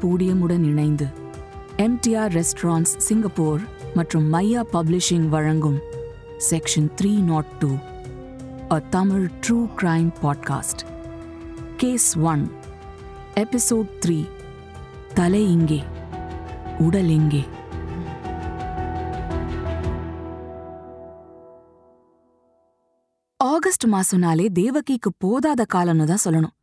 பூடியமுடன் இணைந்து MTR restaurants Singapore மற்றும் Maiya publishing வழங்கும் section three nought two a Tamil true crime podcast. Case one episode three தலை இங்கே உடல் எங்கே ஆகஸ்ட் மாசம்னாலே தேவகிக்கு போதாத காலம்னு தான் சொல்லணும்.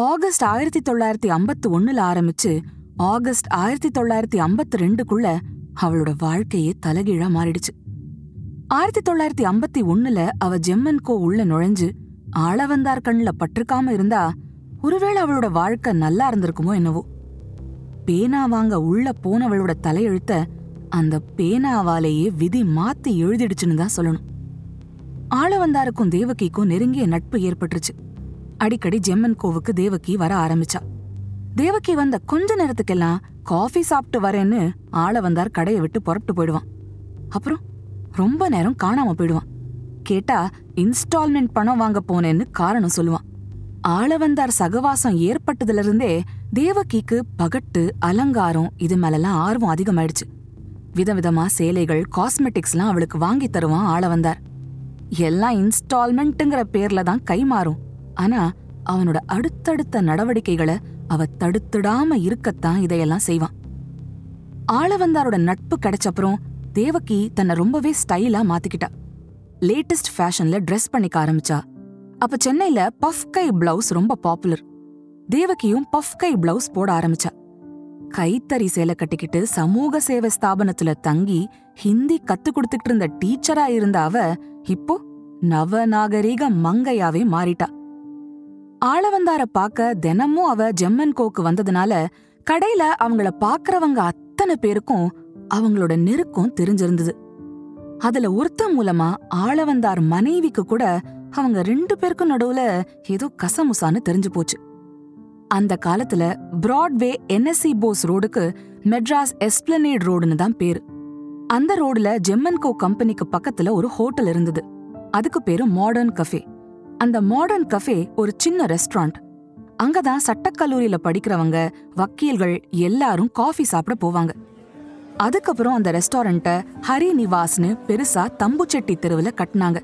ஆகஸ்ட் ஆயிரத்தி தொள்ளாயிரத்தி ஐம்பத்தி ஒன்னுல ஆரம்பிச்சு ஆகஸ்ட் ஆயிரத்தி தொள்ளாயிரத்தி ஐம்பத்தி ரெண்டுக்குள்ள அவளோட வாழ்க்கையே தலைகீழா மாறிடுச்சு. ஆயிரத்தி தொள்ளாயிரத்தி ஐம்பத்தி ஒன்னுல அவ ஜெம்மன் கோ உள்ள நுழைஞ்சு ஆளவந்தார் கண்ணில் பட்டிருக்காம இருந்தா ஒருவேளை அவளோட வாழ்க்கை நல்லா இருந்திருக்குமோ என்னவோ. பேனா வாங்க உள்ள போனவளோட தலையெழுத்த அந்த பேனாவாலேயே விதி மாத்தி எழுதிடுச்சுன்னு தான் சொல்லணும். ஆளவந்தாருக்கும் தேவகிக்கும் நெருங்கிய நட்பு ஏற்பட்டுருச்சு. அடிக்கடி ஜெம்மன் கோவுக்கு தேவகி வர ஆரம்பிச்சா. தேவகி வந்த கொஞ்ச நேரத்துக்கெல்லாம் காஃபி சாப்பிட்டு வரேன்னு ஆளவந்தார் கடையை விட்டு புறப்பட்டு போயிடுவான். அப்புறம் ரொம்ப நேரம் காணாம போயிடுவான். கேட்டா இன்ஸ்டால்மெண்ட் பணம் வாங்க போனேன்னு காரணம் சொல்லுவான். ஆளவந்தார் சகவாசம் ஏற்பட்டதுல இருந்தே தேவகிக்கு பகட்டு அலங்காரம் இது மேலெல்லாம் ஆர்வம் அதிகமாயிடுச்சு. விதவிதமா சேலைகள் காஸ்மெட்டிக்ஸ்லாம் அவளுக்கு வாங்கி தருவான் ஆளவந்தார் எல்லாம் இன்ஸ்டால்மெண்ட்டுங்கிற பேர்ல தான் கை மாறும். ஆனா அவனோட அடுத்தடுத்த நடவடிக்கைகளை அவ தடுத்துடாம இருக்கத்தான் இதையெல்லாம் செய்வான். ஆளவந்தாரோட நட்பு கிடைச்சப்புறம் தேவகி தன்னை ரொம்பவே ஸ்டைலா மாத்திக்கிட்டா. லேட்டஸ்ட் ஃபேஷன்ல ட்ரெஸ் பண்ணிக்க ஆரம்பிச்சா. அப்ப சென்னையில பஃப் கை பிளவுஸ் ரொம்ப பாப்புலர். தேவகியும் பஃப் கை பிளவுஸ் போட ஆரம்பிச்சா. கைத்தறி சேலை கட்டிக்கிட்டு சமூக சேவை ஸ்தாபனத்துல தங்கி ஹிந்தி கத்து கொடுத்துக்கிட்டு இருந்த டீச்சரா இருந்த அவ இப்போ நவநாகரீக மங்கையாவே மாறிட்டா. ஆளவந்தார பாக்க தினமும் அவ ஜெம்மன் கோக்கு வந்ததுனால கடையில அவங்கள பாக்குறவங்க அத்தனை பேருக்கும் அவங்களோட நெருக்கம் தெரிஞ்சிருந்தது. அதுல ஒருத்த மூலமா ஆளவந்தார் மனைவிக்கு கூட அவங்க ரெண்டு பேருக்கும் நடுவுல ஏதோ கசமுசான்னு தெரிஞ்சு போச்சு. அந்த காலத்துல பிராட்வே என்எஸ்சி போஸ் ரோடுக்கு மெட்ராஸ் எஸ்பிளனேட் ரோடுன்னு தான் பேரு. அந்த ரோடுல ஜெம்மன்கோ கம்பெனிக்கு பக்கத்துல ஒரு ஹோட்டல் இருந்தது. அதுக்கு பேரு மாடர்ன் கஃபே. அந்த மாடர்ன் கஃபே ஒரு சின்ன ரெஸ்டாரண்ட் அங்கதான் சட்டக்கல்லூரியில படிக்கிறவங்க வக்கீல்கள் எல்லாரும் காஃபி சாப்பிட போவாங்க. அதுக்கப்புறம் அந்த ரெஸ்டாரண்ட்ட ஹரி நிவாஸ்னு பெருசா தம்புச்செட்டி தெருவுல கட்டினாங்க.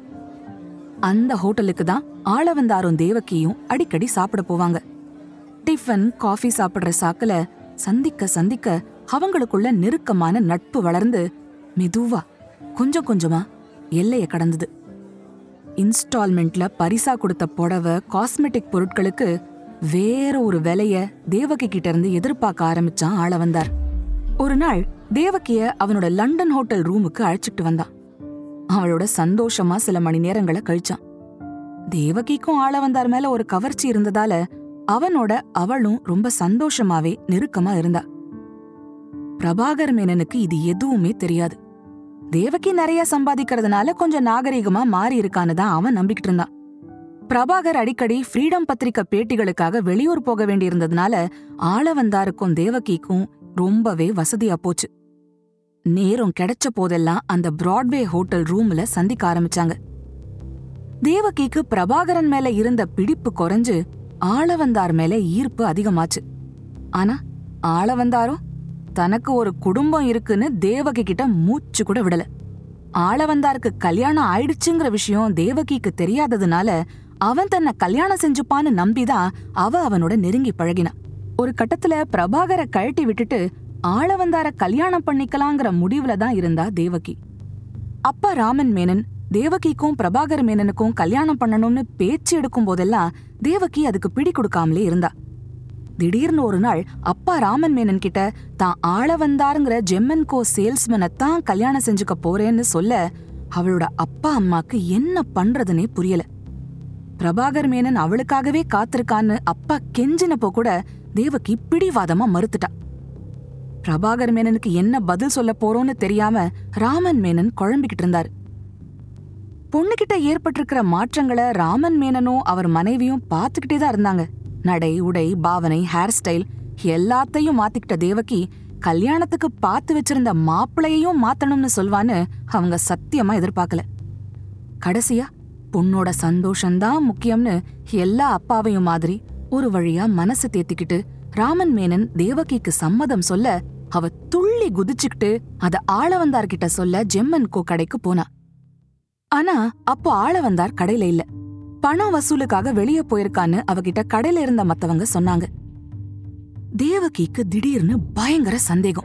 அந்த ஹோட்டலுக்கு தான் ஆளவந்தாரும் தேவக்கியும் அடிக்கடி சாப்பிட போவாங்க. டிஃபன் காஃபி சாப்பிடுற சாக்குல சந்திக்க சந்திக்க அவங்களுக்குள்ள நெருக்கமான நட்பு வளர்ந்து மெதுவா கொஞ்சம் கொஞ்சமா எல்லையை கடந்தது. இன்ஸ்டால்மெண்ட்ல பரிசா கொடுத்த புடவை காஸ்மெட்டிக் பொருட்களுக்கு வேற ஒரு விலைய தேவகி கிட்ட இருந்து எதிர்பார்க்க ஆரம்பிச்சான் ஆள வந்தார். ஒரு நாள் தேவகிய அவனோட லண்டன் ஹோட்டல் ரூமுக்கு அழைச்சிட்டு வந்தான். அவளோட சந்தோஷமா சில மணி நேரங்களை கழிச்சான். தேவகிக்கும் ஆள வந்தார் மேல ஒரு கவர்ச்சி இருந்ததால அவனோட அவளும் ரொம்ப சந்தோஷமாவே நெருக்கமா இருந்தா. பிரபாகர் மேனனுக்கு இது எதுவுமே தெரியாது. தேவகி நிறைய சம்பாதிக்கிறதுனால கொஞ்சம் நாகரிகமா மாறி இருக்கான்னு தான் அவன் நம்பிக்கிட்டு இருந்தான். பிரபாகர் அடிக்கடி ஃப்ரீடம் பத்திரிக்கை பேட்டிகளுக்காக வெளியூர் போக வேண்டியிருந்ததுனால ஆளவந்தாருக்கும் தேவகிக்கும் ரொம்பவே வசதியா போச்சு. நேரம் கிடைச்ச போதெல்லாம் அந்த பிராட்வே ஹோட்டல் ரூம்ல சந்திக்க ஆரம்பிச்சாங்க. தேவகிக்கு பிரபாகரன் மேல இருந்த பிடிப்பு குறைஞ்சு ஆளவந்தார் மேல ஈர்ப்பு அதிகமாச்சு. ஆனா ஆளவந்தாரும் தனக்கு ஒரு குடும்பம் இருக்குன்னு தேவகி கிட்ட மூச்சு கூட விடல. ஆளவந்தாருக்கு கல்யாணம் ஆயிடுச்சுங்கிற விஷயம் தேவகிக்கு தெரியாததுனால அவன் தன்னை கல்யாணம் செஞ்சுப்பான்னு நம்பிதான் அவ அவனோட நெருங்கி பழகினான் ஒரு கட்டத்துல பிரபாகரை கழட்டி விட்டுட்டு ஆளவந்தார கல்யாணம் பண்ணிக்கலாங்கிற முடிவுல தான் இருந்தா தேவகி. அப்பா ராமன் மேனன் தேவகிக்கும் பிரபாகர் மேனனுக்கும் கல்யாணம் பண்ணணும்னு பேச்சு எடுக்கும் போதெல்லாம் தேவகி அதுக்கு பிடி கொடுக்காமலே இருந்தா. திடீர்னு ஒரு நாள் அப்பா ராமன் மேனன் கிட்ட தான் ஆள வந்தாருங்கிற ஜெம்மன் கோ சேல்ஸ்மேனை தான் கல்யாணம் செஞ்சுக்க போறேன்னு சொல்ல அவளோட அப்பா அம்மாக்கு என்ன பண்றதுனே புரியல. பிரபாகர் மேனன் அவளுக்காகவே காத்திருக்கான்னு அப்பா கெஞ்சினப்போ கூட தேவகி பிடிவாதமா மறுத்துட்டா. பிரபாகர் மேனனுக்கு என்ன பதில் சொல்ல போறோம்னு தெரியாம ராமன் மேனன் குழம்பிக்கிட்டு இருந்தாரு. பொண்ணுகிட்ட ஏற்பட்டிருக்கிற மாற்றங்களை ராமன் மேனனும் அவர் மனைவியும் பார்த்துக்கிட்டே தான் இருந்தாங்க. நடை உடை பாவனை ஹேர் ஸ்டைல் எல்லாத்தையும் மாத்திக்கிட்ட தேவகி கல்யாணத்துக்கு பார்த்து வச்சிருந்த மாப்பிளையையும் மாத்தணும்னு சொல்வான்னு அவங்க சத்தியமா எதிர்பார்க்கல. கடைசியா பொண்ணோட சந்தோஷம்தான் முக்கியம்னு எல்லா அப்பாவையும் மாதிரி ஒரு வழியா மனசு தேத்திக்கிட்டு ராமன் மேனன் தேவகிக்கு சம்மதம் சொல்ல அவ துள்ளி குதிச்சுக்கிட்டு அத ஆளவந்தார்கிட்ட சொல்ல ஜெம்மன் கோ கடைக்கு போனா. ஆனா அப்போ ஆளவந்தார் கடையில இல்ல. பணம் வசூலுக்காக வெளியே போயிருக்கான்னு அவகிட்ட கடையில இருந்த மத்தவங்க சொன்னாங்க. தேவகிக்கு திடீர்னு பயங்கர சந்தேகம்.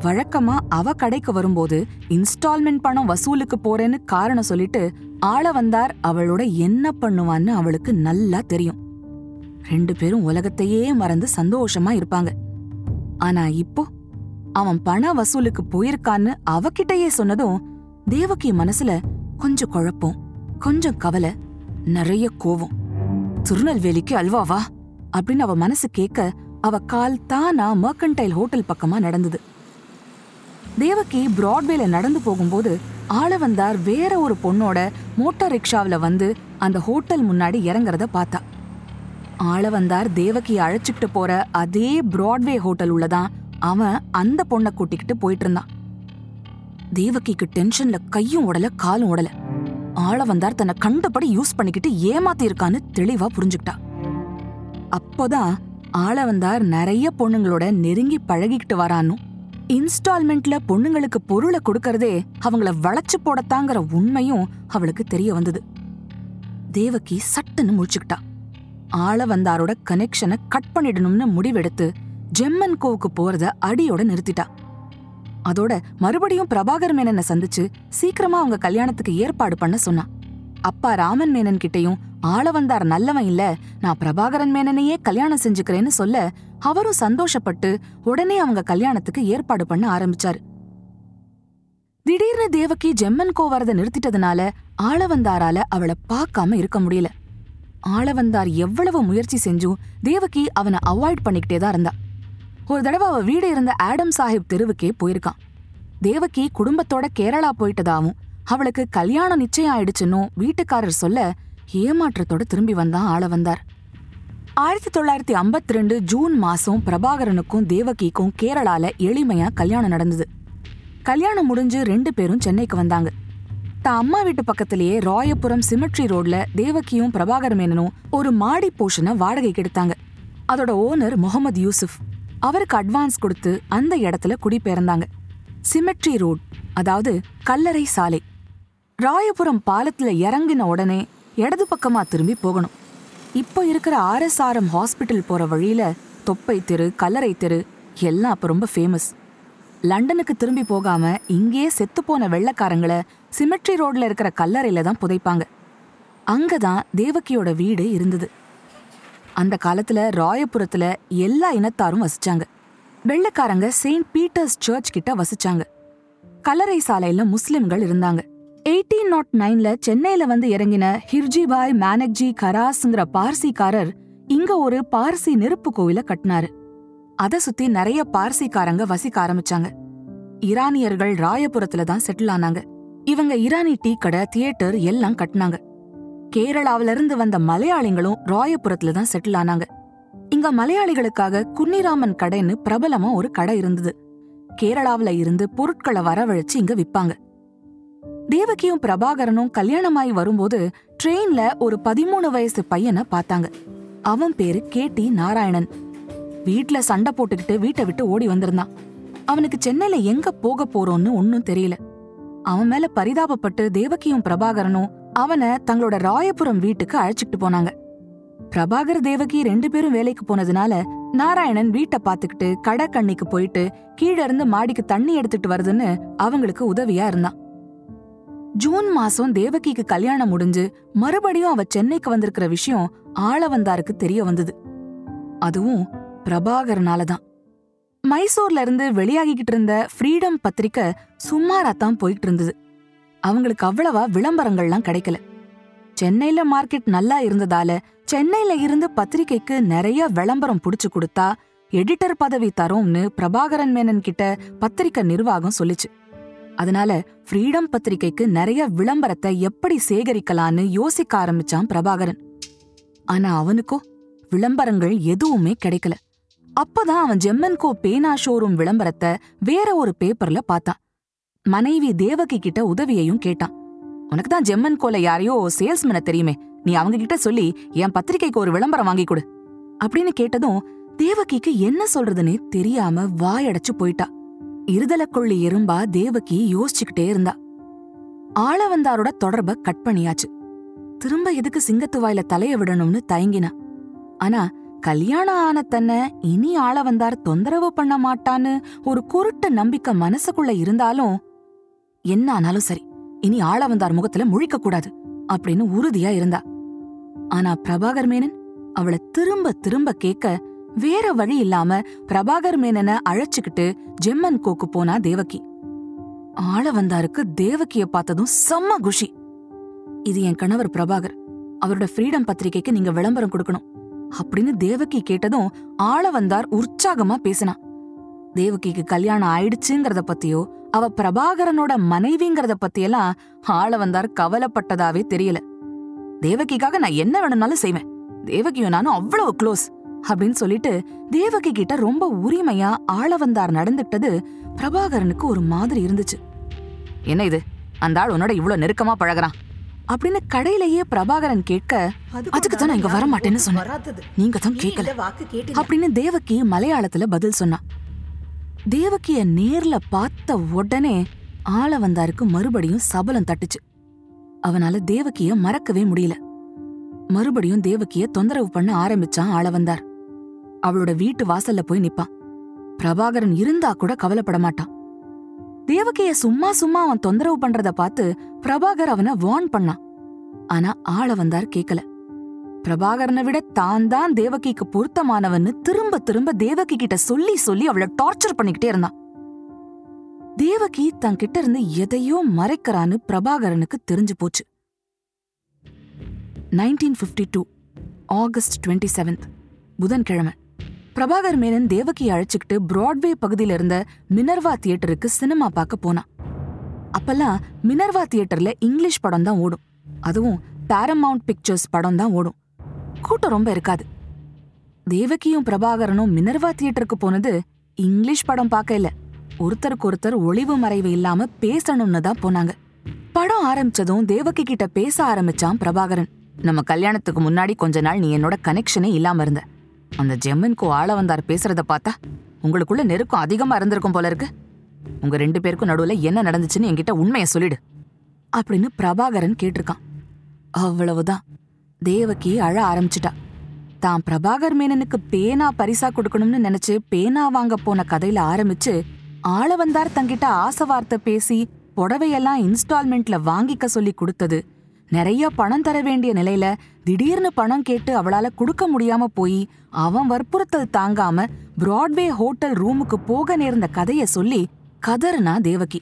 வழக்கமா அவ கடைக்கு வரும்போது இன்ஸ்டால்மெண்ட் பணம் வசூலுக்கு போறேன்னு காரணம் சொல்லிட்டு ஆள வந்தார் அவளோட என்ன பண்ணுவான்னு அவளுக்கு நல்லா தெரியும். ரெண்டு பேரும் உலகத்தையே மறந்து சந்தோஷமா இருப்பாங்க. ஆனா இப்போ அவன் பண வசூலுக்கு போயிருக்கான்னு அவகிட்டயே சொன்னதும் தேவகி மனசுல கொஞ்சம் குழப்பம் கொஞ்சம் கவலை நிறைய கோவம். திருநெல்வேலிக்கு அல்வாவா அப்படின்னு அவ மனசு கேட்க அவ கால் தானா மர்கன்டைல் ஹோட்டல் பக்கமா நடந்தது. தேவகி பிராட்வேல நடந்து போகும்போது ஆளவந்தார் வேற ஒரு பொண்ணோட மோட்டார் ரிக்ஷாவில் வந்து அந்த ஹோட்டல் முன்னாடி இறங்குறத பார்த்தா. ஆளவந்தார் தேவகி அழைச்சிக்கிட்டு போற அதே பிராட்வே ஹோட்டல் உள்ளதான் அவன் அந்த பொண்ணை கூட்டிக்கிட்டு போயிட்டு இருந்தான். தேவகிக்கு டென்ஷன்ல கையும் உடல காலும் உடலை ஆளவந்தார் தன்னை கண்டபடி யூஸ் பண்ணிக்கிட்டு ஏமாத்தி இருக்கான்னு தெளிவா புரிஞ்சுக்கிட்டா. அப்போதான் ஆளவந்தார் நிறைய பொண்ணுங்களோட நெருங்கி பழகிக்கிட்டு வரானும் இன்ஸ்டால்மெண்ட்ல பொண்ணுங்களுக்கு பொருளை கொடுக்கறதே அவங்கள வளைச்சு போடத்தாங்கிற உண்மையும் அவளுக்கு தெரிய வந்தது. தேவகி சட்டுன்னு முழிச்சுக்கிட்டா. ஆளவந்தாரோட கனெக்ஷனை கட் பண்ணிடணும்னு முடிவெடுத்து ஜெம்மன் கோவுக்கு போறத அடியோட நிறுத்திட்டா. அதோட மறுபடியும் பிரபாகர் மேனனை சந்திச்சு சீக்கிரமா அவங்க கல்யாணத்துக்கு ஏற்பாடு பண்ண சொன்னான். அப்பா ராமன் மேனன் கிட்டயும் ஆளவந்தார் நல்லவன் இல்ல நான் பிரபாகரன் மேனனையே கல்யாணம் செஞ்சுக்கிறேன்னு சொல்ல அவரும் சந்தோஷப்பட்டு உடனே அவங்க கல்யாணத்துக்கு ஏற்பாடு பண்ண ஆரம்பிச்சாரு. திடீர்னு தேவகி ஜெம்மன் கோவரத நிறுத்திட்டதுனால ஆளவந்தாரால அவளை பார்க்காம இருக்க முடியல. ஆளவந்தார் எவ்வளவு முயற்சி செஞ்சும் தேவகி அவனை அவாய்ட் பண்ணிக்கிட்டே தான் இருந்தா. ஒரு தடவை அவ வீடு இருந்த ஆடம் சாஹிப் தெருவுக்கே போயிருக்கான். தேவகி குடும்பத்தோட கேரளா போயிட்டதாவும் அவளுக்கு கல்யாணம் நிச்சயம் ஆயிடுச்சுன்னும் வீட்டுக்காரர் சொல்ல ஏமாற்றத்தோட திரும்பி வந்தான் ஆள வந்தார். ஆயிரத்தி தொள்ளாயிரத்தி ஐம்பத்தி ரெண்டு ஜூன் மாசம் பிரபாகரனுக்கும் தேவகிக்கும் கேரளால எளிமையா கல்யாணம் நடந்தது. கல்யாணம் முடிஞ்சு ரெண்டு பேரும் சென்னைக்கு வந்தாங்க. தான் அம்மா வீட்டு பக்கத்திலேயே ராயபுரம் சிமெட்ரி ரோட்ல தேவகியும் பிரபாகர் மேனனும் ஒரு மாடி போஷனை வாடகைக்கு எடுத்தாங்க. அதோட ஓனர் முகமது யூசுப். அவருக்கு அட்வான்ஸ் கொடுத்து அந்த இடத்துல குடிபெயர்ந்தாங்க. சிமெட்ரி ரோட் அதாவது கல்லறை சாலை. ராயபுரம் பாலத்துல இறங்கின உடனே இடது பக்கமா திரும்பி போகணும். இப்போ இருக்கிற ஆர்எஸ்ஆர்எம் ஹாஸ்பிட்டல் போற வழியில தொப்பை தெரு கல்லறை தெரு எல்லாம் அப்ப ரொம்ப ஃபேமஸ் லண்டனுக்கு திரும்பி போகாம இங்கேயே செத்துப்போன வெள்ளக்காரங்களை சிமெட்ரி ரோட்ல இருக்கிற கல்லறையில தான் புதைப்பாங்க. அங்கதான் தேவகியோட வீடு இருந்தது. அந்த காலத்துல ராயபுரத்துல எல்லா இனத்தாரும் வசிச்சாங்க. வெள்ளக்காரங்க செயின்ட் பீட்டர்ஸ் சர்ச் கிட்ட வசிச்சாங்க. கல்லறை சாலையில முஸ்லிம்கள் இருந்தாங்க. எயிட்டீன் நாட் நைன்ல சென்னையில வந்து இறங்கின ஹிர்ஜிபாய் மேனக்ஜி கராஸ்ங்கிற பார்சிக்காரர் இங்க ஒரு பார்சி நெருப்பு கோவில கட்டினாரு. அத சுத்தி நிறைய பார்சிக்காரங்க வசிக்க ஆரம்பிச்சாங்க. ஈரானியர்கள் ராயபுரத்துல தான் செட்டில் ஆனாங்க. இவங்க ஈரானி டீ கடை தியேட்டர் எல்லாம் கட்டினாங்க. கேரளாவில இருந்து வந்த மலையாளிகளும் ராயபுரத்துல தான் செட்டில் ஆனாங்க. இங்க மலையாளிகளுக்காக குன்னிராமன் கடைன்னு பிரபலமா ஒரு கடை இருந்தது. கேரளாவுல இருந்து பொருட்களை வரவழைச்சு இங்க விப்பாங்க. தேவகியும் பிரபாகரனும் கல்யாணமாயி வரும்போது ட்ரெயின்ல ஒரு பதிமூணு வயசு பையனை பார்த்தாங்க. அவன் பேரு கேடி நாராயணன். வீட்ல சண்டை போட்டுக்கிட்டு வீட்டை விட்டு ஓடி வந்திருந்தான். அவனுக்கு சென்னையில எங்க போக போறோம்னு ஒன்னும் தெரியல. அவன் மேல பரிதாபப்பட்டு தேவகியும் பிரபாகரனும் அவனை தங்களோட ராயபுரம் வீட்டுக்கு அழைச்சிட்டு போனாங்க. பிரபாகர் தேவகி ரெண்டு பேரும் வேலைக்கு போனதுனால நாராயணன் வீட்டை பாத்துக்கிட்டு கடக்கண்ணிக்கு போயிட்டு கீழ இருந்து மாடிக்கு தண்ணி எடுத்துட்டு வருதுன்னு அவங்களுக்கு உதவியா இருந்தான். ஜூன் மாசம் தேவகிக்கு கல்யாணம் முடிஞ்சு மறுபடியும் அவ சென்னைக்கு வந்திருக்கிற விஷயம் ஆளவந்தாருக்கு தெரிய வந்தது. அதுவும் பிரபாகரனால தான். மைசூர்ல இருந்து வெளியாகிக்கிட்டு இருந்த ஃப்ரீடம் பத்திரிக்கை சுமாரா தான் போயிட்டு இருந்தது. அவங்களுக்கு அவ்வளவா விளம்பரங்கள்லாம் கிடைக்கல. சென்னையில மார்க்கெட் நல்லா இருந்ததால சென்னையில இருந்து பத்திரிகைக்கு நிறைய விளம்பரம் புடிச்சு கொடுத்தா எடிட்டர் பதவி தரோம்னு பிரபாகரன் மேனன் கிட்ட பத்திரிக்கை நிர்வாகம் சொல்லிச்சு. அதனால ஃப்ரீடம் பத்திரிகைக்கு நிறைய விளம்பரத்தை எப்படி சேகரிக்கலான்னு யோசிக்க ஆரம்பிச்சான் பிரபாகரன். ஆனா அவனுக்கோ விளம்பரங்கள் எதுவுமே கிடைக்கல. அப்பதான் அவன் ஜெம்மன்கோ பேனா ஷோரூம் விளம்பரத்தை வேற ஒரு பேப்பர்ல பார்த்தான். மனைவி தேவகி கிட்ட உதவியையும் கேட்டான். உனக்கு தான் ஜெம்மன் கோல யாரையோ சேல்ஸ்மேன தெரியுமே. நீ அவங்க கிட்ட சொல்லி என் பத்திரிகைக்கு ஒரு விளம்பரம் வாங்கி கொடு. அப்படின்னு கேட்டதும் தேவகிக்கு என்ன சொல்றதுன்னு தெரியாம வாயடைச்சு போயிட்டா. இருதலக்கொள்ளி எறும்பா தேவகி யோசிச்சுக்கிட்டே இருந்தா. ஆளவந்தாரோட தொடர்ப கட் பண்ணியாச்சு. திரும்ப எதுக்கு சிங்கத்து வாயில தலைய விடணும்னு தயங்கினா. ஆனா கல்யாணம் ஆன தன்னை இனி ஆளவந்தார் தொந்தரவு பண்ண மாட்டான்னு ஒரு குருட்டு நம்பிக்கை மனசுக்குள்ள இருந்தாலும் என்ன ஆனாலும் சரி இனி ஆளவந்தார் முகத்துல முழிக்க கூடாது அப்படின்னு உறுதியா இருந்தா. ஆனா பிரபாகர் மேனன் அவளை திரும்ப திரும்ப கேட்க வேற வழி இல்லாம பிரபாகர் மேனனை அழைச்சுக்கிட்டு ஜெம்மன் கோக்கு போனா தேவகி. ஆளவந்தாருக்கு தேவகிய பார்த்ததும் செம்ம குஷி. இது என் கணவர் பிரபாகர் அவரோட ஃப்ரீடம் பத்திரிகைக்கு நீங்க விளம்பரம் கொடுக்கணும் அப்படின்னு தேவகி கேட்டதும் ஆளவந்தார் உற்சாகமா பேசினா. தேவகிக்கு கல்யாணம் ஆயிடுச்சுங்கிறத பத்தியோ அவ பிரபாகரனோட மனைவிங்கிறத பத்தியெல்லாம் ஆளவந்தார் கவலைப்பட்டதாவே தெரியல. தேவகிக்காக நான் என்ன வேணும்னாலும் செய்வேன். தேவகியும் நானும் அவ்வளவு க்ளோஸ் அப்படின்னு சொல்லிட்டு தேவகி கிட்ட ரொம்ப உரிமையா ஆளவந்தார் நடந்துட்டது பிரபாகரனுக்கு ஒரு மாதிரி இருந்துச்சு. என்ன இது? அந்த ஆள் உன்னோட இவ்ளோ நெருக்கமா பழகுறான்? அப்படின்னு கடையிலேயே பிரபாகரன் கேட்க அதுக்கு தான் நான் இங்க வர மாட்டேன்னு சொன்னேன். நீங்க தான் கேட்கல அப்படின்னு தேவகி மலையாளத்துல பதில் சொன்னா தேவகிய நேர்ல பார்த்த உடனே ஆள வந்தாருக்கு மறுபடியும் சபலம் தட்டுச்சு. அவனால தேவகிய மறக்கவே முடியல. மறுபடியும் தேவகிய தொந்தரவு பண்ண ஆரம்பிச்சான் ஆள வந்தார். அவளோட வீட்டு வாசல்ல போய் நிப்பான் பிரபாகரன் இருந்தா கூட கவலைப்பட மாட்டான் தேவகிய சும்மா சும்மா அவன் தொந்தரவு பண்றத பார்த்து பிரபாகர் அவனை வார்ன் பண்ணான் ஆனா ஆள வந்தார் கேக்கல. பிரபாகரனை விட தான் தான் தேவகிக்கு பொருத்தமானவன்னு திரும்ப திரும்ப தேவகி கிட்ட சொல்லி சொல்லி அவளை டார்ச்சர் பண்ணிக்கிட்டே இருந்தான். தேவகி தன் கிட்ட இருந்து எதையோ மறைக்கறான்னு பிரபாகரனுக்கு தெரிஞ்சு போச்சு. Nineteen fifty two August twenty seventh புதன்கிழமை. பிரபாகர் மேனன் தேவகியை அழைச்சுக்கிட்டு பிராட்வே பகுதியில இருந்த மினர்வா தியேட்டருக்கு சினிமா பார்க்க போனான். அப்பெல்லாம் மினர்வா தியேட்டர்ல இங்கிலீஷ் படம் தான் ஓடும். அதுவும் பாரமவுண்ட் பிக்சர்ஸ் படம் தான் ஓடும். கூட்டம் ரொம்ப இருக்காது. தேவகியும் பிரபாகரனும் மினர்வா தியேட்டருக்கு போனது இங்கிலீஷ் படம் பார்க்க இல்ல. ஒருத்தருக்கு ஒருத்தர் ஒளிவு மறைவு இல்லாம பேசணும்னு தான் போனாங்க. படம் ஆரம்பிச்சதும் தேவகி கிட்ட பேச ஆரம்பிச்சான் பிரபாகரன். நம்ம கல்யாணத்துக்கு முன்னாடி கொஞ்ச நாள் நீ என்னோட கனெக்ஷனே இல்லாம இருந்த. அந்த ஜெம்மின்கோ ஆள வந்தார் பேசுறத பார்த்தா உங்களுக்குள்ள நெருக்கம் அதிகமா இருந்திருக்கும் போல இருக்கு. உங்க ரெண்டு பேருக்கும் நடுவுல என்ன நடந்துச்சுன்னு என்கிட்ட உண்மையை சொல்லிடு. அப்படின்னு பிரபாகரன் கேட்டிருக்கான். அவ்வளவுதான். தேவகி அழ ஆரம்பிச்சிட்டா. தான் பிரபாகர் மேனனுக்கு பேனா பரிசா கொடுக்கணும்னு நினைச்சு பேனா வாங்க போன கதையில ஆரம்பிச்சு ஆள வந்தார் தங்கிட்ட ஆசை வார்த்தை பேசி புடவையெல்லாம் இன்ஸ்டால்மெண்ட்ல வாங்கிக்க சொல்லி கொடுத்தது. நிறைய பணம் தர வேண்டிய நிலையில திடீர்னு பணம் கேட்டு அவளால கொடுக்க முடியாம போய் அவன் வற்புறுத்தல் தாங்காம பிராட்வே ஹோட்டல் ரூமுக்கு போக நேர்ந்த கதைய சொல்லி கதறுனா தேவகி.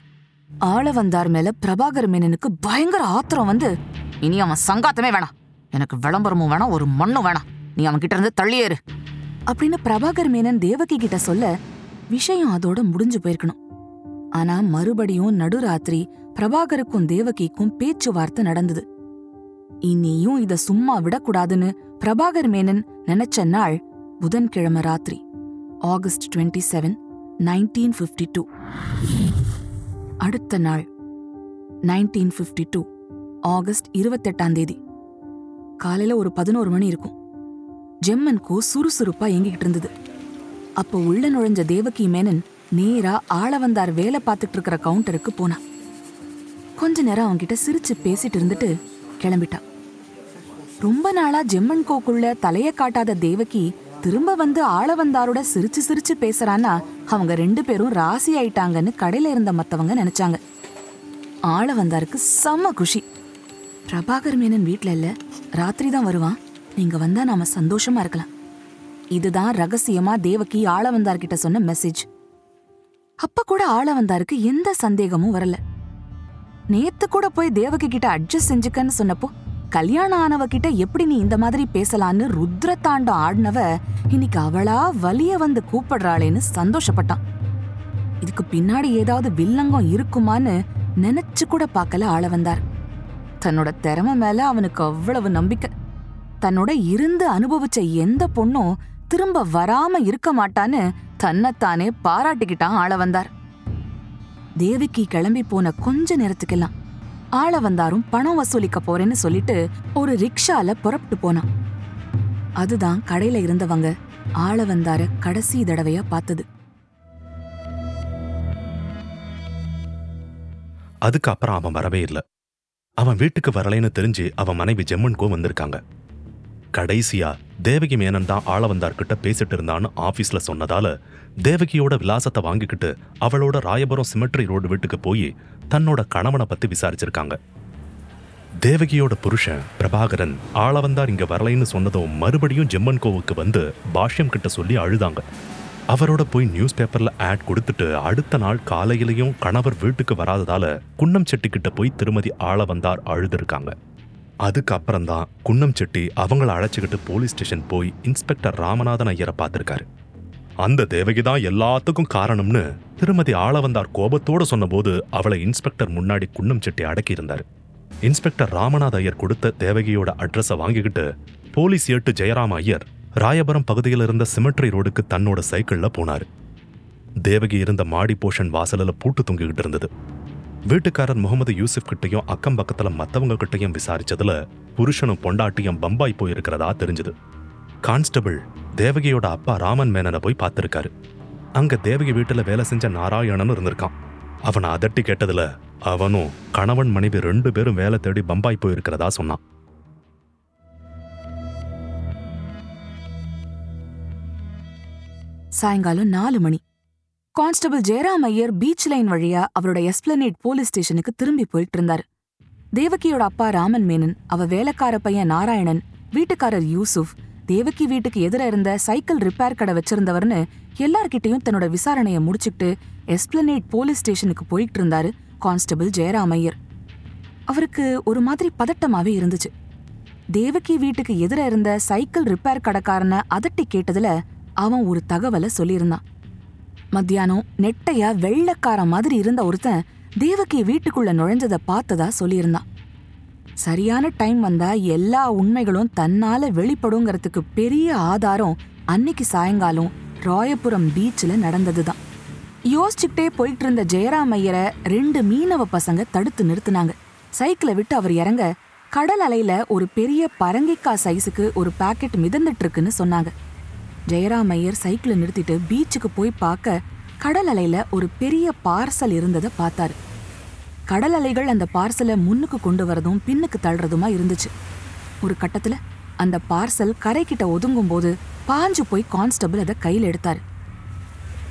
ஆள வந்தார் மேல பிரபாகர் மேனனுக்கு பயங்கர ஆத்திரம் வந்து இனி அவன் சங்காத்தமே வேணாம். எனக்கு விளம்பரமும் வேணாம் ஒரு மண்ணும் வேணாம். நீ அவன் கிட்ட இருந்து தள்ளியேறு. அப்படின்னு பிரபாகர் மேனன் தேவகி கிட்ட சொல்ல விஷயம் அதோட முடிஞ்சு போயிருக்கணும். ஆனா மறுபடியும் நடுராத்திரி பிரபாகருக்கும் தேவகிக்கும் பேச்சுவார்த்தை நடந்தது. இனியும் இத சும்மா விடக்கூடாதுன்னு பிரபாகர் மேனன் நினைச்ச நாள் புதன்கிழமை ராத்திரி August twenty seven nineteen fifty two. அடுத்த நாள் நைன்டீன் ஃபிஃப்டி டூ ஆகஸ்ட் இருபத்தெட்டாம் தேதி. காலையில ஒரு பதினோரு மணி இருக்கும். ஜெம்மன்கோ சுறுசுறுப்பா இயங்கிக்கிட்டு இருந்தது. அப்போ உள்ள நுழைஞ்ச தேவகி மேனன் நேரா ஆளவந்தார் வேலை பார்த்துட்டு இருக்கிற கவுண்டருக்கு போனான். கொஞ்ச நேரம் அவன்கிட்ட சிரிச்சு பேசிட்டு இருந்துட்டு கிளம்பிட்டான். ரொம்ப நாளா ஜெம்மன் கோக்குள்ள தலைய காட்டாத தேவகி திரும்ப வந்து ஆளவந்தாரோட சிரிச்சு சிரிச்சு பேசுறான்னா அவங்க ரெண்டு பேரும் ராசி ஆயிட்டாங்கன்னு கடையில இருந்த மத்தவங்க நினைச்சாங்க. ஆளவந்தாருக்கு செம்ம குஷி. பிரபாகர் மேனன் வீட்ல இல்ல. ராத்திரி தான் வருவான். நீங்க வந்தா நாம சந்தோஷமா இருக்கலாம். இதுதான் ரகசியமா தேவகி ஆளவந்தார்கிட்ட சொன்ன மெசேஜ் அப்ப கூட ஆளவந்தாருக்கு எந்த சந்தேகமும் வரல. நேத்து கூட போய் தேவகி கிட்ட அட்ஜஸ்ட் செஞ்சுக்கன்னு சொன்னப்போ கல்யாணம் ஆனவ கிட்ட எப்படி நீ இந்த மாதிரி பேசலான்னு ருத்ர தாண்டம் ஆடினவ இன்னைக்கு அவளா வலிய வந்து கூப்பிடுறாளேன்னு சந்தோஷப்பட்டான். இதுக்கு பின்னாடி ஏதாவது வில்லங்கம் இருக்குமான்னு நினைச்சு கூட பார்க்கல ஆள வந்தார் தன்னோட திறமை மேல அவனுக்கு அவ்வளவு நம்பிக்கை. தன்னோட இருந்து அனுபவிச்ச எந்த பொண்ணும் திரும்ப வராம இருக்க மாட்டான்னு தன்னைத்தானே பாராட்டிக்கிட்டான் ஆள வந்தார் தேவிக்கு கிளம்பி போன கொஞ்ச நேரத்துக்கெல்லாம் ஆள வந்தாரும் பணம் வசூலிக்க போறேன்னு சொல்லிட்டு ஒரு ரிக்ஷால புறப்பட்டு போனான். அதுதான் கடையில இருந்தவங்க ஆள வந்தார கடைசி தடவையா பார்த்தது. அதுக்கப்புறம் அவன் வரவே இல்லை. அவன் வீட்டுக்கு வரலைன்னு தெரிஞ்சு அவன் மனைவி ஜெம்மன்கோ வந்திருக்காங்க. கடைசியா தேவகி மேனன் தான் ஆள வந்தார்கிட்ட பேசிட்டு இருந்தான்னு ஆபீஸ்ல சொன்னதால தேவகியோட விலாசத்தை வாங்கிக்கிட்டு அவளோட ராயபுரம் சிமெட்ரி ரோடு வீட்டுக்கு போய் தன்னோட கணவனை பத்தி விசாரிச்சிருக்காங்க. தேவகியோட புருஷன் பிரபாகரன் ஆளவந்தார் இங்க வரலைன்னு சொன்னதும் மறுபடியும் ஜெம்மன் கோவுக்கு வந்து பாஷ்யம் கிட்ட சொல்லி அழுதாங்க. அவரோட போய் நியூஸ் பேப்பர்ல ஆட் கொடுத்துட்டு அடுத்த நாள் காலையிலயும் கணவர் வீட்டுக்கு வராததால குன்னம் செட்டி கிட்ட போய் திருமதி ஆள வந்தார் அழுதுருக்காங்க. அதுக்கப்புறம் தான் குன்னம் செட்டி அவங்கள அழைச்சிக்கிட்டு போலீஸ் ஸ்டேஷன் போய் இன்ஸ்பெக்டர் ராமநாதன் ஐயரை பார்த்துருக்காரு. அந்த தேவகி தான் எல்லாத்துக்கும் காரணம்னு திருமதி ஆள வந்தார் கோபத்தோட சொன்னபோது அவளை இன்ஸ்பெக்டர் முன்னாடி குன்னம் செட்டி அடக்கியிருந்தார். இன்ஸ்பெக்டர் ராமநாத ஐயர் கொடுத்த தேவகியோட அட்ரஸை வாங்கிக்கிட்டு போலீஸ் ஏட்டு ஜெயராம ஐயர் ராயபுரம் பகுதியில் இருந்த சிமெட்ரி ரோடுக்கு தன்னோட சைக்கிள்ல போனாரு. தேவகி இருந்த மாடி போஷன் வாசலில் பூட்டு தொங்கிக்கிட்டு இருந்தது. வீட்டுக்காரர் முகமது யூசுப் கிட்டையும் அக்கம் பக்கத்துல மத்தவங்க கிட்டையும் விசாரிச்சதுல புருஷனும் பொண்டாட்டியும் பம்பாய் போயிருக்கிறதா தெரிஞ்சது. கான்ஸ்டபிள் தேவகியோட அப்பா ராமன் மேனனை போய் பார்த்துருக்காரு. அங்க தேவகி வீட்டுல வேலை செஞ்ச நாராயணனும் இருந்திருக்கான். அவனை அதட்டி கேட்டதுல அவனும் கணவன் மனைவி ரெண்டு பேரும் வேலை தேடி பம்பாய் போயிருக்கிறதா சொன்னான். சாயங்காலம் நாலு மணி. Constable Jayaram Iyer beach line வழியா அவரோட எஸ்பிளனேட் போலீஸ் ஸ்டேஷனுக்கு திரும்பி போயிட்டு இருந்தார் தேவகியோட அப்பா ராமன் மேனன் அவ வேலைக்கார பையன் நாராயணன் வீட்டுக்காரர் யூசுப் தேவகி வீட்டுக்கு எதிர இருந்த சைக்கிள் ரிப்பேர் கடை வச்சிருந்தவர்னு எல்லார்கிட்டயும் தன்னோட விசாரணையை முடிச்சுக்கிட்டு எஸ்பிளனேட் போலீஸ் ஸ்டேஷனுக்கு போயிட்டு இருந்தாரு கான்ஸ்டபிள் ஜெயராம் ஐயர். அவருக்கு ஒரு மாதிரி பதட்டமாவே இருந்துச்சு. தேவகி வீட்டுக்கு எதிர இருந்த சைக்கிள் ரிப்பேர் கடைக்காரனை அதட்டி கேட்டதுல அவன் ஒரு தகவலை சொல்லியிருந்தான். மத்தியானம் நெட்டையா வெள்ளக்கார மாதிரி இருந்த ஒருத்தன் தேவகி வீட்டுக்குள்ள நுழைஞ்சதை பார்த்ததா சொல்லியிருந்தான். சரியான டைம் வந்தா எல்லா உண்மைகளும் தன்னால வெளிப்படுங்கிறதுக்கு பெரிய ஆதாரம் அன்னைக்கு சாயங்காலம் ராயபுரம் பீச்சில் நடந்ததுதான். யோசிச்சுக்கிட்டே போயிட்டு இருந்த ஜெயராம் ஐயரை ரெண்டு மீனவ பசங்க தடுத்து நிறுத்தினாங்க. சைக்கிளை விட்டு அவர் இறங்க கடல் அலையில ஒரு பெரிய பரங்கிக்காய் சைஸுக்கு ஒரு பாக்கெட் மிதந்துட்டு இருக்குன்னு சொன்னாங்க. ஜெயராம் ஐயர் சைக்கிளை நிறுத்திட்டு பீச்சுக்கு போய் பார்க்க கடல் அலையில ஒரு பெரிய பார்சல் இருந்ததை பார்த்தாரு. கடல் அலைகள் அந்த பார்சலை முன்னுக்கு கொண்டு வரதும் பின்னுக்கு தள்ளுறதுமா இருந்துச்சு. ஒரு கட்டத்துல அந்த பார்சல் கரைக்கிட்ட ஒதுங்கும் போது பாஞ்சு போய் கான்ஸ்டபிள் அதை கையில் எடுத்தார்.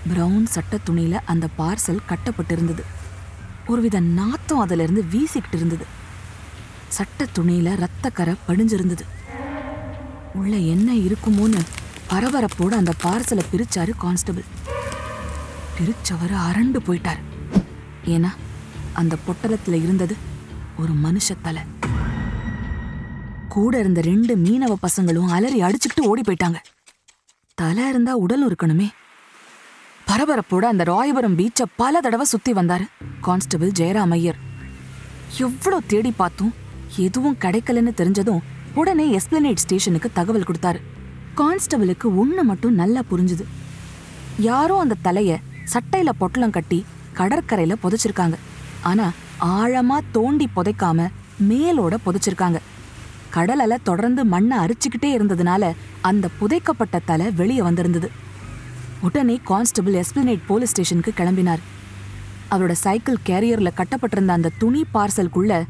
பிரவுன் சட்ட துணியில அந்த பார்சல் கட்டப்பட்டிருந்தது. ஒருவித நாத்தம் அதிலிருந்து வீசிக்கிட்டு இருந்தது. சட்ட துணியில ரத்தக்கரை படிஞ்சிருந்தது. உள்ள என்ன இருக்குமோன்னு பரபரப்போடு அந்த பார்சலை பிரிச்சாரு கான்ஸ்டபிள். பிரிச்சவர் அரண்டு போயிட்டார். ஏன்னா அந்த பொட்டலத்துல இருந்தது ஒரு மனுஷ தலை. கூட இருந்த ரெண்டு மீனவ பசங்களும் அலறி அடிச்சுக்கிட்டு ஓடி போயிட்டாங்க. தலை இருந்தா உடலும் இருக்கணுமே. பரபரப்போட அந்த ராயபுரம் பீச்சை பல தடவை சுத்தி வந்தாரு கான்ஸ்டபிள் ஜெயராம் ஐயர் எவ்வளோ தேடி பார்த்தும் எதுவும் கிடைக்கலன்னு தெரிஞ்சதும் உடனே எஸ்பிளனேட் ஸ்டேஷனுக்கு தகவல் கொடுத்தாரு. கான்ஸ்டபிளுக்கு ஒண்ணு மட்டும் நல்லா புரிஞ்சுது. யாரோ அந்த தலைய சட்டையில பொட்டலம் கட்டி கடற்கரையில புதைச்சிருக்காங்க. ஆனா ஆழமா தோண்டி புதைக்காம மேலோட புதைச்சிருக்காங்க. கடலில் தொடர்ந்து மண்ணை அரிச்சுக்கிட்டே இருந்ததுனால அந்த புதைக்கப்பட்ட தலை வெளியே வந்திருந்தது. உடனே கான்ஸ்டபிள் எஸ்பிளனேட் போலீஸ் ஸ்டேஷனுக்கு கிளம்பினார். அவரோட சைக்கிள் கேரியர்ல கட்டப்பட்டிருந்த அந்த துணி பார்சலுக்குள்ள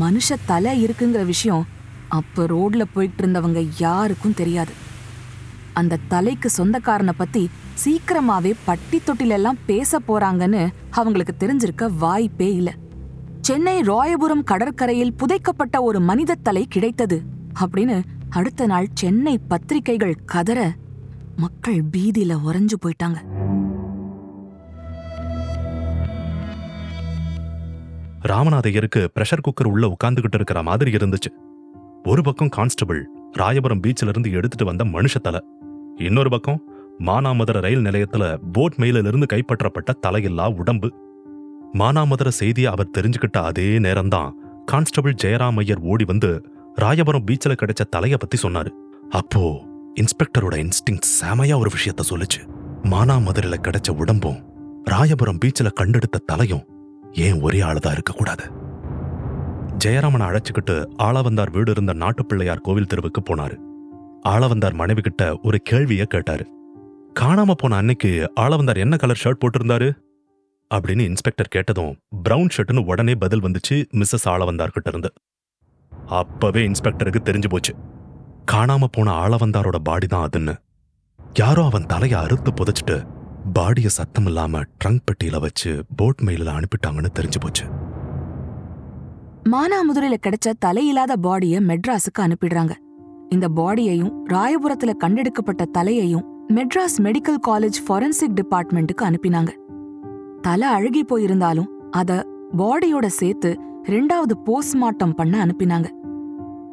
மனுஷ தலை இருக்குங்கிற விஷயம் அப்ப ரோட்ல போயிட்டு இருந்தவங்க யாருக்கும் தெரியாது. அந்த தலைக்கு சொந்தக்காரனை பத்தி சீக்கிரமாவே பட்டி தொட்டிலெல்லாம் பேச போறாங்கன்னு அவங்களுக்கு தெரிஞ்சிருக்க வாய்ப்பே இல்ல. சென்னை ராயபுரம் கடற்கரையில் புதைக்கப்பட்ட ஒரு மனித தலை கிடைத்தது அப்படின்னு அடுத்த நாள் சென்னை பத்திரிகைகள் கதற மக்கள் பீதியில உறைஞ்சு போயிட்டாங்க. ராமநாதையருக்கு பிரஷர் குக்கர் உள்ள உட்கார்ந்துகிட்டு இருக்கிற மாதிரி இருந்துச்சு. ஒரு பக்கம் கான்ஸ்டபிள் ராயபுரம் பீச்சில இருந்து எடுத்துட்டு வந்த மனுஷ தலை. இன்னொரு பக்கம் மானாமதுர ரயில் நிலையத்துல போட் மெயிலிருந்து கைப்பற்றப்பட்ட தலையில்லா உடம்பு. மானாமதுர செய்தியை அவர் தெரிஞ்சுக்கிட்ட அதே நேரம்தான் கான்ஸ்டபிள் ஜெயராம் ஐயர் ஓடி வந்து ராயபுரம் பீச்சில் கிடைச்ச தலைய பத்தி சொன்னாரு. அப்போ இன்ஸ்பெக்டரோட இன்ஸ்டிங் செமையா ஒரு விஷயத்த சொல்லுச்சு. மானாமதுரையில கிடைச்ச உடம்பும் ராயபுரம் பீச்சில் கண்டெடுத்த தலையும் ஏன் ஒரே ஆளுதான் இருக்கக்கூடாது? ஜெயராமனை அழைச்சுக்கிட்டு ஆளவந்தார் வீடு இருந்த நாட்டுப்பிள்ளையார் கோவில் தெருவுக்கு போனாரு. ஆளவந்தார் மனைவி கிட்ட ஒரு கேள்விய கேட்டாரு. காணாம போன அன்னைக்கு ஆளவந்தார் என்ன கலர் ஷர்ட் போட்டிருந்தாரு? அப்படின்னு இன்ஸ்பெக்டர் கேட்டதும் பிரவுன் ஷர்ட்னு உடனே பதில் வந்துச்சு மிஸ்ஸஸ் ஆளவந்தார் கிட்ட இருந்து. அப்பவே இன்ஸ்பெக்டருக்கு தெரிஞ்சு போச்சு. காணாம போன ஆளவந்தாரோட பாடி தான் அதுன்னு. யாரோ அவன் தலைய அறுத்து புதைச்சிட்டு பாடிய சத்தம் இல்லாம ட்ரங்க் பெட்டியில வச்சு போட் மெயிலில் அனுப்பிட்டாங்கன்னு தெரிஞ்சு போச்சு. மானாமுதுரையில கிடைச்ச தலையில்லாத பாடிய மெட்ராஸுக்கு அனுப்பிடுறாங்க. இந்த பாடியையும் ராயபுரத்துல கண்டெடுக்கப்பட்ட தலையையும் மெட்ராஸ் மெடிக்கல் காலேஜ் ஃபாரன்சிக் டிபார்ட்மெண்ட்டுக்கு அனுப்பினாங்க. தலை அழுகி போயிருந்தாலும் அத பாடியோட சேர்த்து ரெண்டாவது போஸ்ட்மார்ட்டம் பண்ண அனுப்பினாங்க.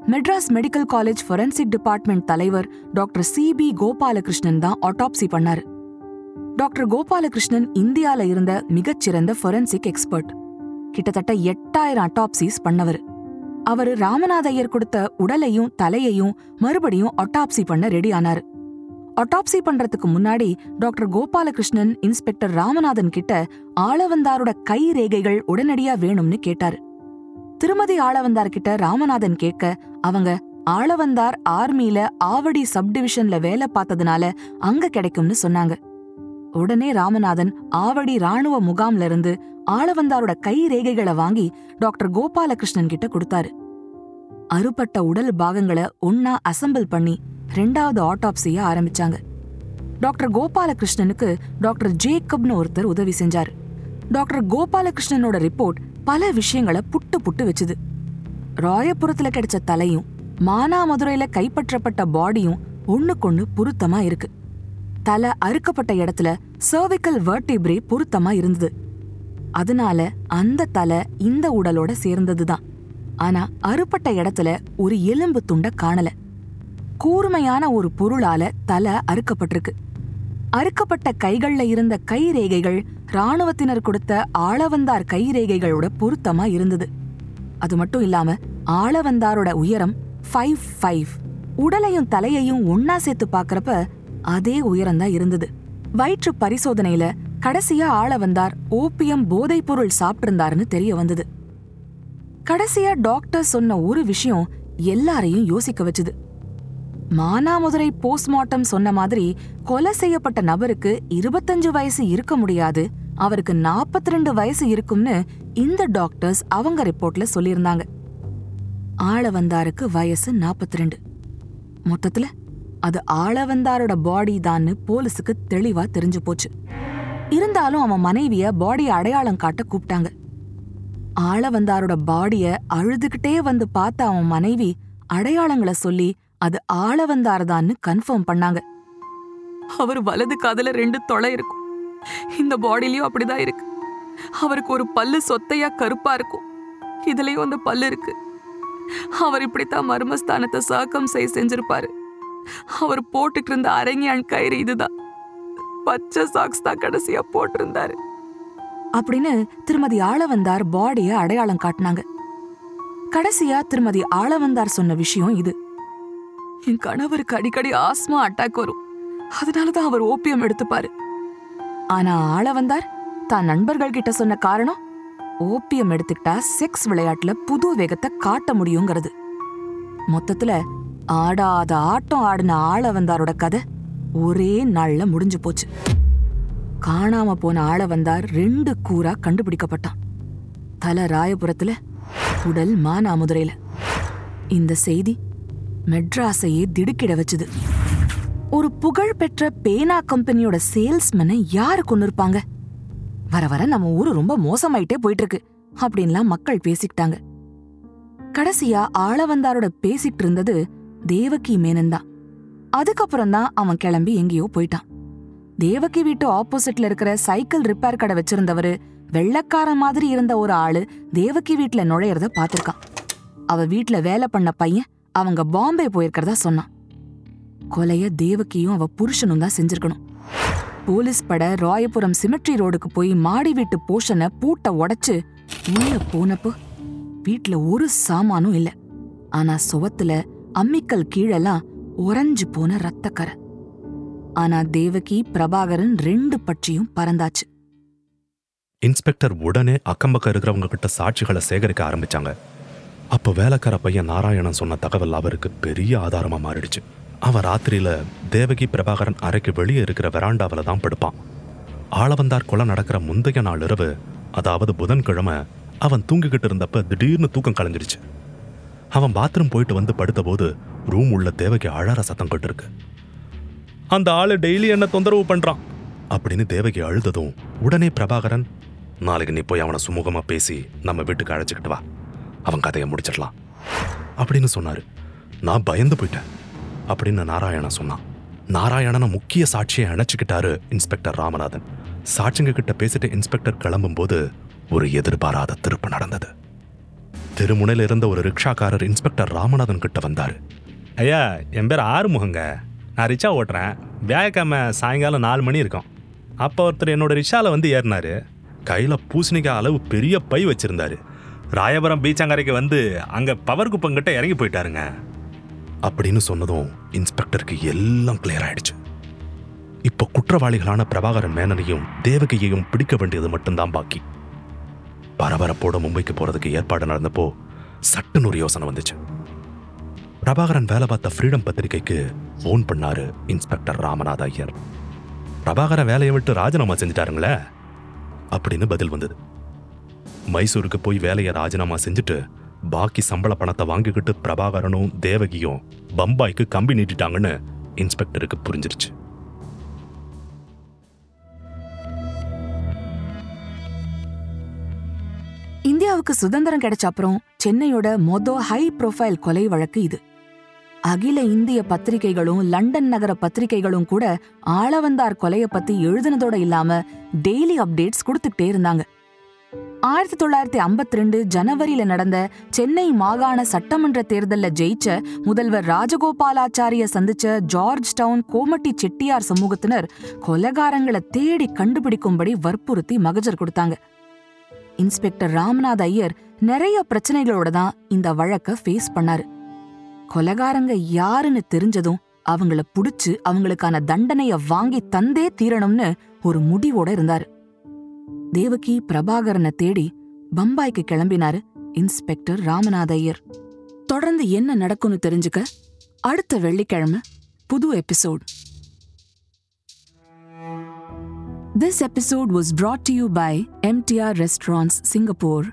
Madras medical college forensic department தலைவர் டாக்டர் சி பி கோபாலகிருஷ்ணன் தான் ஆட்டாப்சி பண்ணாரு. டாக்டர் கோபாலகிருஷ்ணன் இந்தியால இருந்த மிகச்சிறந்த ஃபொரன்சிக் எக்ஸ்பர்ட். கிட்டத்தட்ட எட்டாயிரம் அட்டாப்சிஸ் பண்ணவர். அவரு ராமநாத ஐயர் கொடுத்த உடலையும் தலையையும் மறுபடியும் அட்டாப்சி பண்ண ரெடி ஆனாரு. அட்டாப்சி பண்றதுக்கு முன்னாடி டாக்டர் கோபாலகிருஷ்ணன் இன்ஸ்பெக்டர் ராமநாதன் கிட்ட ஆளவந்தாரோட கை ரேகைகள் உடனடியா வேணும்னு கேட்டாரு. திருமதி ஆளவந்தார் கிட்ட ராமநாதன் கேட்க அவங்க ஆளவந்தார் ஆர்மியில ஆவடி சப்டிவிஷன்ல வேலை பார்த்ததுனால அங்க கிடைக்கும்னு சொன்னாங்க. உடனே ராமநாதன் ஆவடி ராணுவ முகாம்ல இருந்து ஆளவந்தாரோட கை ரேகைகளை வாங்கி டாக்டர் கோபாலகிருஷ்ணன் கிட்ட கொடுத்தாரு. அறுபட்ட உடல் பாகங்களை ஒன்னா அசெம்பிள் பண்ணி ரெண்டாவது ஆட்டோப்சிய ஆரம்பிச்சாங்க. டாக்டர் கோபாலகிருஷ்ணனுக்கு டாக்டர் ஜேக்கப்னு ஒருத்தர் உதவி செஞ்சாரு. டாக்டர் கோபாலகிருஷ்ணனோட ரிப்போர்ட் பல விஷயங்களை புட்டு புட்டு வச்சுது. ராயபுரத்துல கிடைச்ச தலையும் மானாமதுரையில கைப்பற்றப்பட்ட பாடியும் ஒண்ணுக்கொண்ணு பொருத்தமா இருக்கு. தலை அறுக்கப்பட்ட இடத்துல சர்விக்கல் வெர்டிப்ரே பொருத்தமா இருந்தது. அதனால அந்த தலை இந்த உடலோட சேர்ந்ததுதான். ஆனா அறுப்பட்ட இடத்துல ஒரு எலும்பு துண்ட காணல. கூர்மையான ஒரு பொருளால தலை அறுக்கப்பட்டிருக்கு. அறுக்கப்பட்ட கைகள்ல இருந்த கை ரேகைகள் ராணுவத்தினர் கொடுத்த ஆளவந்தார் கை ரேகைகளோட பொருத்தமா இருந்தது. அது மட்டும் இல்லாம ஆளவந்தாரோட உயரம் ஃபைவ் ஃபைவ் உடலையும் தலையையும் ஒன்னா சேர்த்து பாக்குறப்ப அதே உயரம்தான் இருந்தது. வயிற்று பரிசோதனையில கடைசியா ஆளவந்தார் ஓபியம் போதைப் பொருள் சாப்பிட்டிருந்தாருன்னு தெரிய வந்தது. கடைசியா டாக்டர் சொன்ன ஒரு விஷயம் எல்லாரையும் யோசிக்க வச்சுது. மானாமதுரை போஸ்ட்மார்ட்டம் சொன்ன மாதிரி கொலை செய்யப்பட்ட நபருக்கு இருபத்தஞ்சு வயசு இருக்க முடியாது அவருக்கு 42 ரெண்டு வயசு இருக்கும்னு இந்த டாக்டர்ஸ் அவங்க ரிப்போர்ட்ல சொல்லியிருந்தாங்க. ஆளவந்தாருக்கு வயசு 42 ரெண்டு மொத்தத்துல அது ஆளவந்தாரோட பாடி தான்னு போலீஸுக்கு தெளிவா தெரிஞ்சு போச்சு. இருந்தாலும் அவன் மனைவிய பாடியை அடையாளம் காட்ட கூப்பிட்டாங்க. ஆளவந்தாரோட பாடிய அழுதுகிட்டே வந்து பார்த்த அவன் மனைவி அடையாளங்களை சொல்லி அது ஆளவந்தார்தான்னு கன்ஃபார்ம் பண்ணாங்க. அவர் வலது காதுல ரெண்டு தொலை இருக்கும். இந்த பாடிலயும் அப்படிதான் இருக்கு. அவருக்கு ஒரு பல்லு சொத்தையா கருப்பா இருக்கும். இதுலயும் அந்த பல்லு இருக்கு. அவர் இப்படித்தான் மர்மஸ்தானத்தை சாக்கம் செய் செஞ்சிருப்பாரு. அவர் போட்டுட்டு இருந்த அரங்கியான் கயிறு இதுதான். பச்சை சாக்ஸ் தான் கடைசியா போட்டிருந்தாரு. அப்படின்னு திருமதி ஆளவந்தார் பாடிய அடையாளம் காட்டினாங்க. கடைசியா திருமதி ஆளவந்தார் சொன்ன விஷயம் இது. என் கணவருக்கு அடிக்கடி ஆஸ்மா அட்டாக் வரும். அதனாலதான் அவர் ஓபியம் எடுத்துப்பாரு. ஆனா ஆளவந்தார் தான் நண்பர்கள் கிட்ட சொன்ன காரணம் ஓபியம் எடுத்துக்கிட்டா செக்ஸ் விளையாட்டுல புது வேகத்தை காட்ட முடியுங்கிறது. மொத்தத்துல ஆடாத ஆட்டம் ஆடின ஆளவந்தாரோட கதை ஒரே நாள்ல முடிஞ்சு போச்சு. காணாம போன ஆளவந்தார் ரெண்டு கூரா கண்டுபிடிக்கப்பட்டான். தல ராயபுரத்துல உடல் மானாமுதுரையில இந்த செய்தி மெட்ராஸையே திடுக்கிட வச்சுது. ஒரு புகழ்பெற்ற பேனா கம்பெனியோட சேல்ஸ்மேனை யாரு கொண்டு இருப்பாங்க வர வர நம்ம ஊரு ரொம்ப மோசமாயிட்டே போயிட்டு இருக்கு அப்படின்லாம் மக்கள் பேசிக்கிட்டாங்க. கடைசியா ஆளவந்தாரோட பேசிட்டு இருந்தது தேவகி மேனன் தான். அதுக்கப்புறம் தான் அவன் கிளம்பி எங்கேயோ போயிட்டான். தேவகி வீட்டு ஆப்போசிட்ல இருக்கிற சைக்கிள் ரிப்பேர் கடை வச்சிருந்தவரு வெள்ளக்காரன் மாதிரி இருந்த ஒரு ஆளு தேவகி வீட்டுல நுழையறத பார்த்துருக்கான். அவ வீட்டுல வேலை பண்ண பையன் அவங்க பாம்பே போயிருக்கிறதா சொன்னான். கொலைய தேவகியும் அவ புருஷனும் தான் செஞ்சிருக்கணும். போலீஸ் பட ராயபுரம் சிமெட்ரி ரோடுக்கு போய் மாடி வீட்டு போஷனை பூட்ட உடைச்சு உள்ள போனப்போ வீட்டுல ஒரு சாமானும் இல்ல. ஆனா சுவத்துல அம்மிக்கல் கீழெல்லாம் உறைஞ்சு போன ரத்தக்கரை ஆனா தேவகி பிரபாகரன் ரெண்டு பட்சியும் பறந்தாச்சு. இன்ஸ்பெக்டர் உடனே அக்கம்பக்கம் இருக்கிறவங்க கிட்ட சாட்சிகளை சேகரிக்க ஆரம்பிச்சாங்க. அப்போ வேலைக்கார பையன் நாராயணன் சொன்ன தகவல் அவருக்கு பெரிய ஆதாரமா மாறிடுச்சு. அவன் ராத்திரியில தேவகி பிரபாகரன் அறைக்கு வெளியே இருக்கிற வெராண்டாவில் தான் படுப்பான். ஆளவந்தார் கொலை நடக்கிற முந்தைய நாள் இரவு அதாவது புதன்கிழமை அவன் தூங்கிக்கிட்டு இருந்தப்ப திடீர்னு தூக்கம் கலைஞ்சிருச்சு அவன் பாத்ரூம் போயிட்டு வந்து படுத்தபோது ரூம் உள்ள தேவகி அழற சத்தம் கேட்டிருக்கு. அந்த ஆளு டெய்லி என்ன தொந்தரவு பண்றான்? அப்படின்னு தேவகி அழுததும் உடனே பிரபாகரன் நாளைக்கு நீ போய் அவனை சுமூகமா பேசி நம்ம வீட்டுக்கு அழைச்சிக்கிட்டு வா. அவன் கதையை முடிச்சிடலாம். அப்படின்னு சொன்னாரு. நான் பயந்து போயிட்டேன். அப்படின்னு நாராயணன் சொன்னான். நாராயணனை முக்கிய சாட்சியை அணைச்சிக்கிட்டாரு இன்ஸ்பெக்டர் ராமநாதன். சாட்சிங்க கிட்ட பேசிட்டு இன்ஸ்பெக்டர் கிளம்பும்போது ஒரு எதிர்பாராத திருப்பு நடந்தது. திருமுனையில இருந்த ஒரு ரிக்ஷாக்காரர் இன்ஸ்பெக்டர் ராமநாதன் கிட்ட வந்தாரு. ஐயா என் பேர் ஆறுமுகங்க. நான் ரிக்ஷா ஓட்டுறேன். வியாழக்கிழமை சாயங்காலம் நாலு மணி இருக்கும். அப்போ ஒருத்தர் என்னோட ரிக்ஷாவில் வந்து ஏறினாரு. கையில் பூசணிக்காய் அளவு பெரிய பை வச்சுருந்தாரு. ராயபுரம் பீச்சாங்கரைக்கு வந்து அங்கே பவர் குப்பங்கிட்ட இறங்கி போயிட்டாருங்க. அப்படின்னு சொன்னதும் இன்ஸ்பெக்டருக்கு எல்லாம் கிளியர் ஆயிடுச்சு. இப்போ குற்றவாளிகளான பிரபாகரன் மேனனையும் தேவகியையும் பிடிக்க வேண்டியது மட்டும்தான் பாக்கி. பரபரப்போட மும்பைக்கு போகிறதுக்கு ஏற்பாடு நடந்தப்போ சட்டுன்னு ஒரு யோசனை வந்துச்சு. பிரபாகரன் வேலை பார்த்த ஃப்ரீடம் பத்திரிகைக்கு ஃபோன் பண்ணாரு இன்ஸ்பெக்டர் ராமநாத ஐயர் பிரபாகரன் வேலையை விட்டு ராஜினாமா செஞ்சிட்டாருங்களே? அப்படின்னு பதில் வந்தது. மைசூருக்கு போய் வேலையை ராஜினாமா செஞ்சுட்டு பாக்கி சம்பள பணத்தை வாங்கிக்கிட்டு பிரபாகரனும் தேவகியும் பம்பாய்க்கு கம்பி நீட்டிட்டாங்கன்னு இன்ஸ்பெக்டருக்கு புரிஞ்சிருச்சு. இந்தியாவுக்கு சுதந்திரம் கிடைச்ச அப்புறம் சென்னையோட மொத ஹை ப்ரொஃபைல் கொலை வழக்கு இது. அகில இந்திய பத்திரிகைகளும் லண்டன் நகர பத்திரிகைகளும் கூட ஆளவந்தார் கொலைய பத்தி எழுதுனதோட இல்லாம டெய்லி அப்டேட்ஸ் கொடுத்துக்கிட்டே இருந்தாங்க. ஆயிரத்தி தொள்ளாயிரத்தி ஐம்பத்தி ரெண்டு ஜனவரியில நடந்த சென்னை மாகாண சட்டமன்ற தேர்தல்ல ஜெயிச்ச முதல்வர் ராஜகோபாலாச்சாரிய சந்திச்ச ஜார்ஜ் டவுன் கோமட்டி செட்டியார் சமூகத்தினர் கொலகாரங்களை தேடி கண்டுபிடிக்கும்படி வற்புறுத்தி மகஜர் கொடுத்தாங்க. இன்ஸ்பெக்டர் ராமநாத் ஐயர் நிறைய பிரச்சனைகளோட தான் இந்த வழக்க ஃபேஸ் பண்ணாரு. கொலகாரங்க யாருன்னு தெரிஞ்சதும் அவங்கள புடிச்சு அவங்களுக்கான தண்டனைய வாங்கி தந்தே தீரணும்னு ஒரு முடிவோட இருந்தாரு. தேவகி பிரபாகரனை தேடி பம்பாய்க்கு கிளம்பினாரு இன்ஸ்பெக்டர் ராமநாத ஐயர். தொடர்ந்து என்ன நடக்கும்னு தெரிஞ்சுக்க அடுத்த வெள்ளிக்கிழமை புது episode. This episode was brought to you by MTR Restaurants Singapore.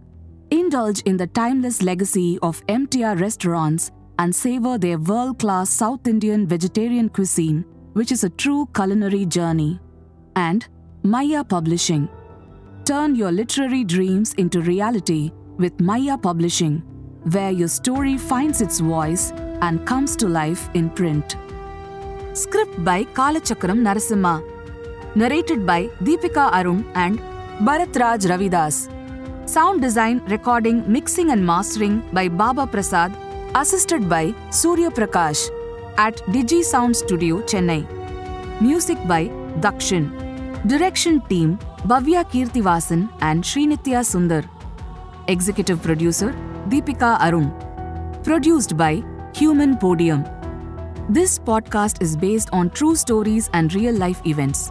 Indulge in the timeless legacy of MTR restaurants and savor their world class South Indian vegetarian cuisine, which is a true culinary journey. And Maya Publishing. Turn your literary dreams into reality with Maya Publishing, where your story finds its voice and comes to life in print. Script by Kalachakram Narasimha. Narrated by Deepika Arun and Bharat Raj Ravidas. Sound design, recording, mixing, and mastering by Baba Prasad, assisted by Surya Prakash at Digi Sound Studio, Chennai. Music by Dakshin. Direction team Bhavya Kirtivasan and Srinitya Sundar. Executive producer Deepika Arun. Produced by Human Podium. This podcast is based on true stories and real life events.